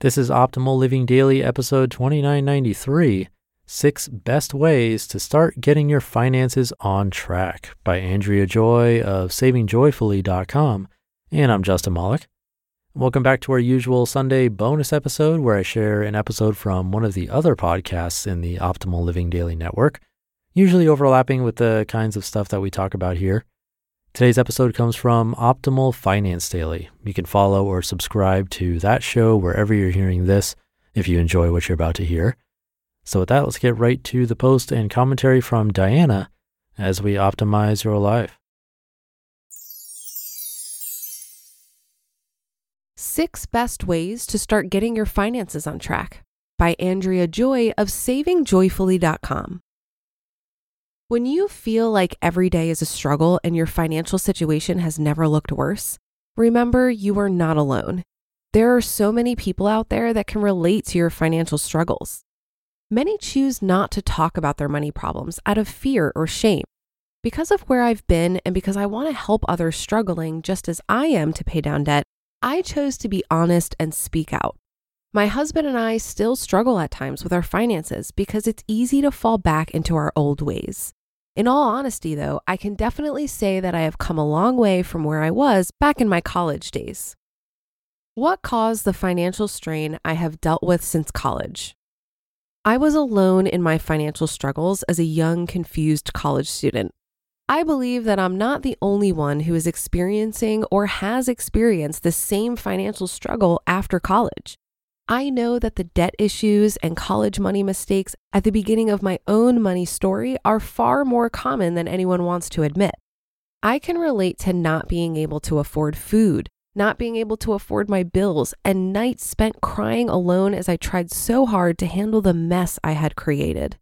This is Optimal Living Daily, episode 2993 Six Best Ways to Start Getting Your Finances on Track by Andrea Joy of SavingJoyfully.com. And I'm Justin Malik. Welcome back to our usual Sunday bonus episode where I share an episode from one of the other podcasts in the Optimal Living Daily Network, usually overlapping with the kinds of stuff that we talk about here. Today's episode comes from Optimal Finance Daily. You can follow or subscribe to that show wherever you're hearing this if you enjoy what you're about to hear. So, with that, let's get right to the post and commentary from Diana as we optimize your life. Six Best Ways to Start Getting Your Finances on Track by Andrea Joy of SavingJoyfully.com. When you feel like every day is a struggle and your financial situation has never looked worse, remember you are not alone. There are so many people out there that can relate to your financial struggles. Many choose not to talk about their money problems out of fear or shame. Because of where I've been and because I want to help others struggling just as I am to pay down debt, I chose to be honest and speak out. My husband and I still struggle at times with our finances because it's easy to fall back into our old ways. In all honesty, though, I can definitely say that I have come a long way from where I was back in my college days. What caused the financial strain I have dealt with since college? I was alone in my financial struggles as a young, confused college student. I believe that I'm not the only one who is experiencing or has experienced the same financial struggle after college. I know that the debt issues and college money mistakes at the beginning of my own money story are far more common than anyone wants to admit. I can relate to not being able to afford food, not being able to afford my bills, and nights spent crying alone as I tried so hard to handle the mess I had created.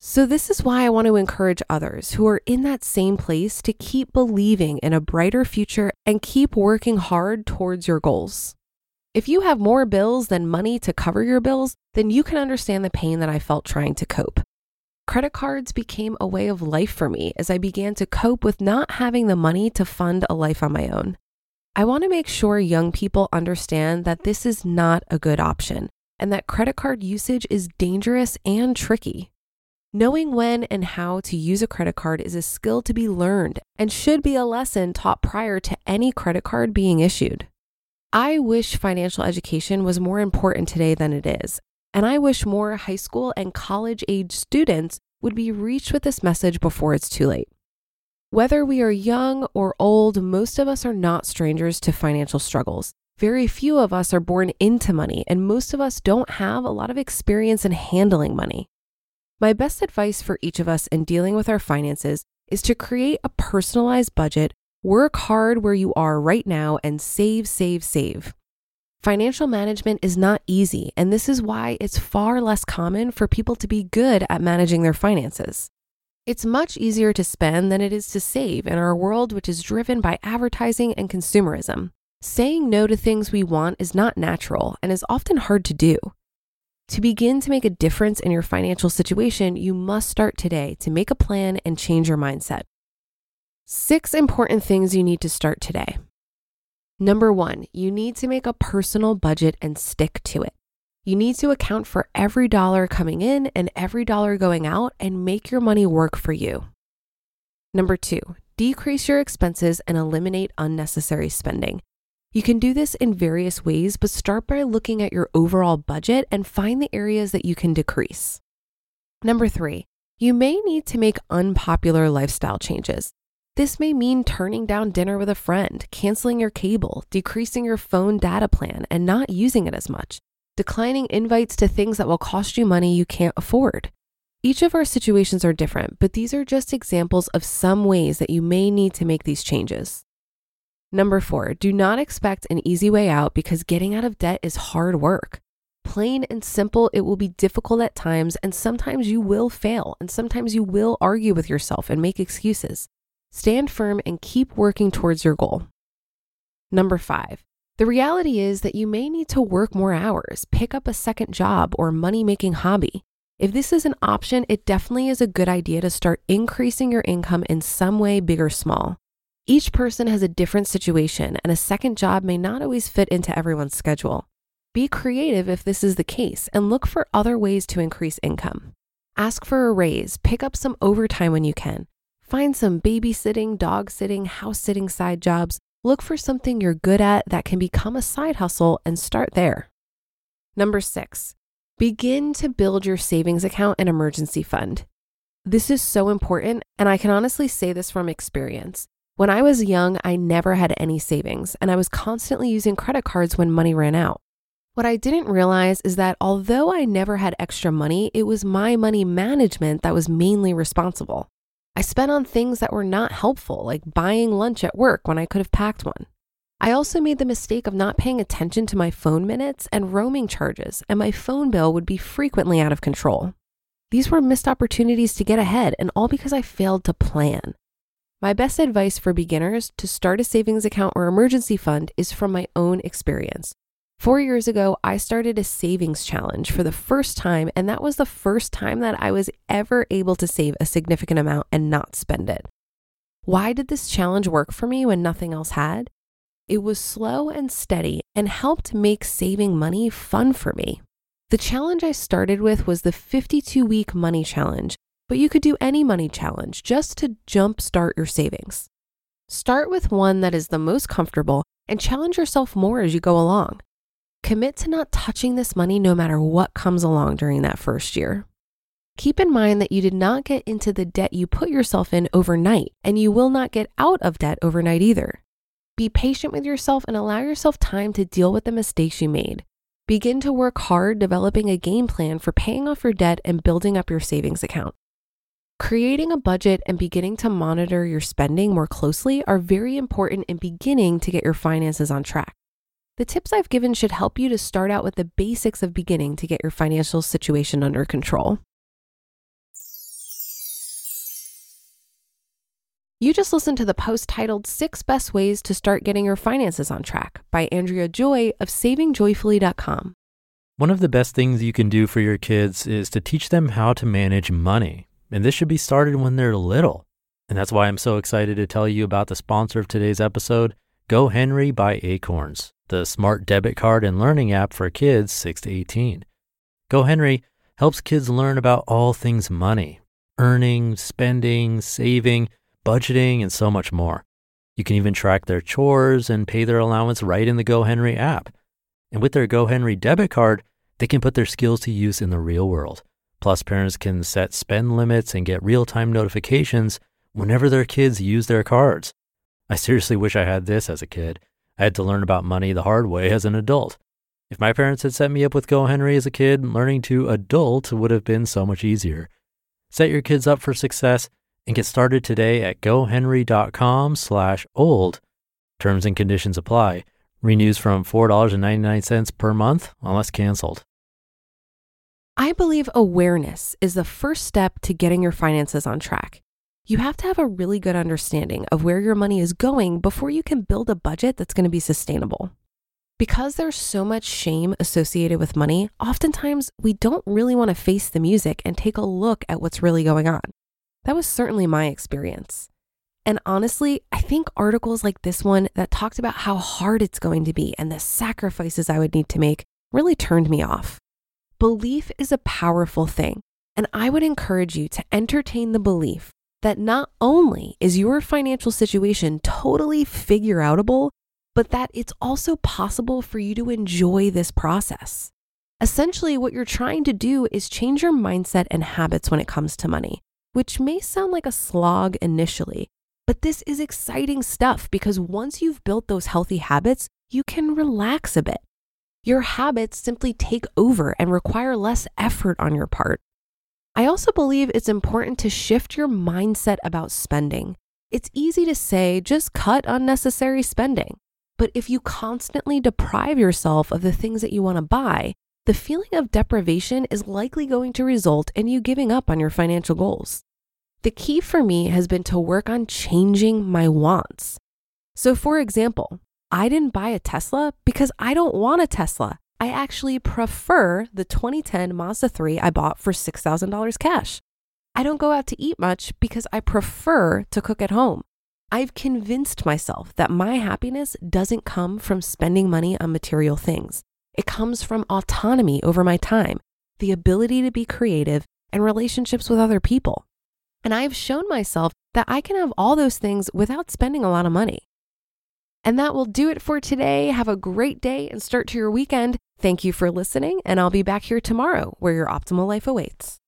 So, this is why I want to encourage others who are in that same place to keep believing in a brighter future and keep working hard towards your goals. If you have more bills than money to cover your bills, then you can understand the pain that I felt trying to cope. Credit cards became a way of life for me as I began to cope with not having the money to fund a life on my own. I want to make sure young people understand that this is not a good option and that credit card usage is dangerous and tricky. Knowing when and how to use a credit card is a skill to be learned and should be a lesson taught prior to any credit card being issued. I wish financial education was more important today than it is, and I wish more high school and college age students would be reached with this message before it's too late. Whether we are young or old, most of us are not strangers to financial struggles. Very few of us are born into money, and most of us don't have a lot of experience in handling money. My best advice for each of us in dealing with our finances is to create a personalized budget, work hard where you are right now, and save, save, save. Financial management is not easy, and this is why it's far less common for people to be good at managing their finances. It's much easier to spend than it is to save in our world, which is driven by advertising and consumerism. Saying no to things we want is not natural and is often hard to do. To begin to make a difference in your financial situation, you must start today to make a plan and change your mindset. Six important things you need to start today. Number one, you need to make a personal budget and stick to it. You need to account for every dollar coming in and every dollar going out and make your money work for you. Number two, decrease your expenses and eliminate unnecessary spending. You can do this in various ways, but start by looking at your overall budget and find the areas that you can decrease. Number three, you may need to make unpopular lifestyle changes. This may mean turning down dinner with a friend, canceling your cable, decreasing your phone data plan, and not using it as much, declining invites to things that will cost you money you can't afford. Each of our situations are different, but these are just examples of some ways that you may need to make these changes. Number four, do not expect an easy way out because getting out of debt is hard work. Plain and simple, it will be difficult at times, and sometimes you will fail, and sometimes you will argue with yourself and make excuses. Stand firm and keep working towards your goal. Number five, the reality is that you may need to work more hours, pick up a second job, or money making hobby. If this is an option, it definitely is a good idea to start increasing your income in some way, big or small. Each person has a different situation, and a second job may not always fit into everyone's schedule. Be creative if this is the case and look for other ways to increase income. Ask for a raise, pick up some overtime when you can. Find some babysitting, dog sitting, house sitting side jobs. Look for something you're good at that can become a side hustle and start there. Number six, begin to build your savings account and emergency fund. This is so important, and I can honestly say this from experience. When I was young, I never had any savings, and I was constantly using credit cards when money ran out. What I didn't realize is that although I never had extra money, it was my money management that was mainly responsible. I spent on things that were not helpful, like buying lunch at work when I could have packed one. I also made the mistake of not paying attention to my phone minutes and roaming charges, and my phone bill would be frequently out of control. These were missed opportunities to get ahead, and all because I failed to plan. My best advice for beginners to start a savings account or emergency fund is from my own experience. Four years ago, I started a savings challenge for the first time, and that was the first time that I was ever able to save a significant amount and not spend it. Why did this challenge work for me when nothing else had? It was slow and steady and helped make saving money fun for me. The challenge I started with was the 52 week money challenge, but you could do any money challenge just to jumpstart your savings. Start with one that is the most comfortable and challenge yourself more as you go along. Commit to not touching this money no matter what comes along during that first year. Keep in mind that you did not get into the debt you put yourself in overnight, and you will not get out of debt overnight either. Be patient with yourself and allow yourself time to deal with the mistakes you made. Begin to work hard developing a game plan for paying off your debt and building up your savings account. Creating a budget and beginning to monitor your spending more closely are very important in beginning to get your finances on track. The tips I've given should help you to start out with the basics of beginning to get your financial situation under control. You just listened to the post titled Six Best Ways to Start Getting Your Finances on Track by Andrea Joy of SavingJoyfully.com. One of the best things you can do for your kids is to teach them how to manage money. And this should be started when they're little. And that's why I'm so excited to tell you about the sponsor of today's episode, GoHenry by Acorns the smart debit card and learning app for kids 6 to 18. GoHenry helps kids learn about all things money, earning, spending, saving, budgeting, and so much more. You can even track their chores and pay their allowance right in the GoHenry app. And with their GoHenry debit card, they can put their skills to use in the real world. Plus, parents can set spend limits and get real time notifications whenever their kids use their cards. I seriously wish I had this as a kid. I had to learn about money the hard way as an adult. If my parents had set me up with GoHenry as a kid, learning to adult would have been so much easier. Set your kids up for success and get started today at gohenry.com slash old. Terms and conditions apply. Renews from $4.99 per month unless canceled. I believe awareness is the first step to getting your finances on track you have to have a really good understanding of where your money is going before you can build a budget that's going to be sustainable. Because there's so much shame associated with money, oftentimes we don't really want to face the music and take a look at what's really going on. That was certainly my experience. And honestly, I think articles like this one that talked about how hard it's going to be and the sacrifices I would need to make really turned me off. Belief is a powerful thing, and I would encourage you to entertain the belief that not only is your financial situation totally figure outable, but that it's also possible for you to enjoy this process. Essentially, what you're trying to do is change your mindset and habits when it comes to money, which may sound like a slog initially, but this is exciting stuff because once you've built those healthy habits, you can relax a bit. Your habits simply take over and require less effort on your part, I also believe it's important to shift your mindset about spending. It's easy to say, just cut unnecessary spending. But if you constantly deprive yourself of the things that you want to buy, the feeling of deprivation is likely going to result in you giving up on your financial goals. The key for me has been to work on changing my wants. So, for example, I didn't buy a Tesla because I don't want a Tesla. I actually prefer the 2010 Mazda 3 I bought for $6,000 cash. I don't go out to eat much because I prefer to cook at home. I've convinced myself that my happiness doesn't come from spending money on material things. It comes from autonomy over my time, the ability to be creative, and relationships with other people. And I've shown myself that I can have all those things without spending a lot of money. And that will do it for today. Have a great day and start to your weekend. Thank you for listening, and I'll be back here tomorrow where your optimal life awaits.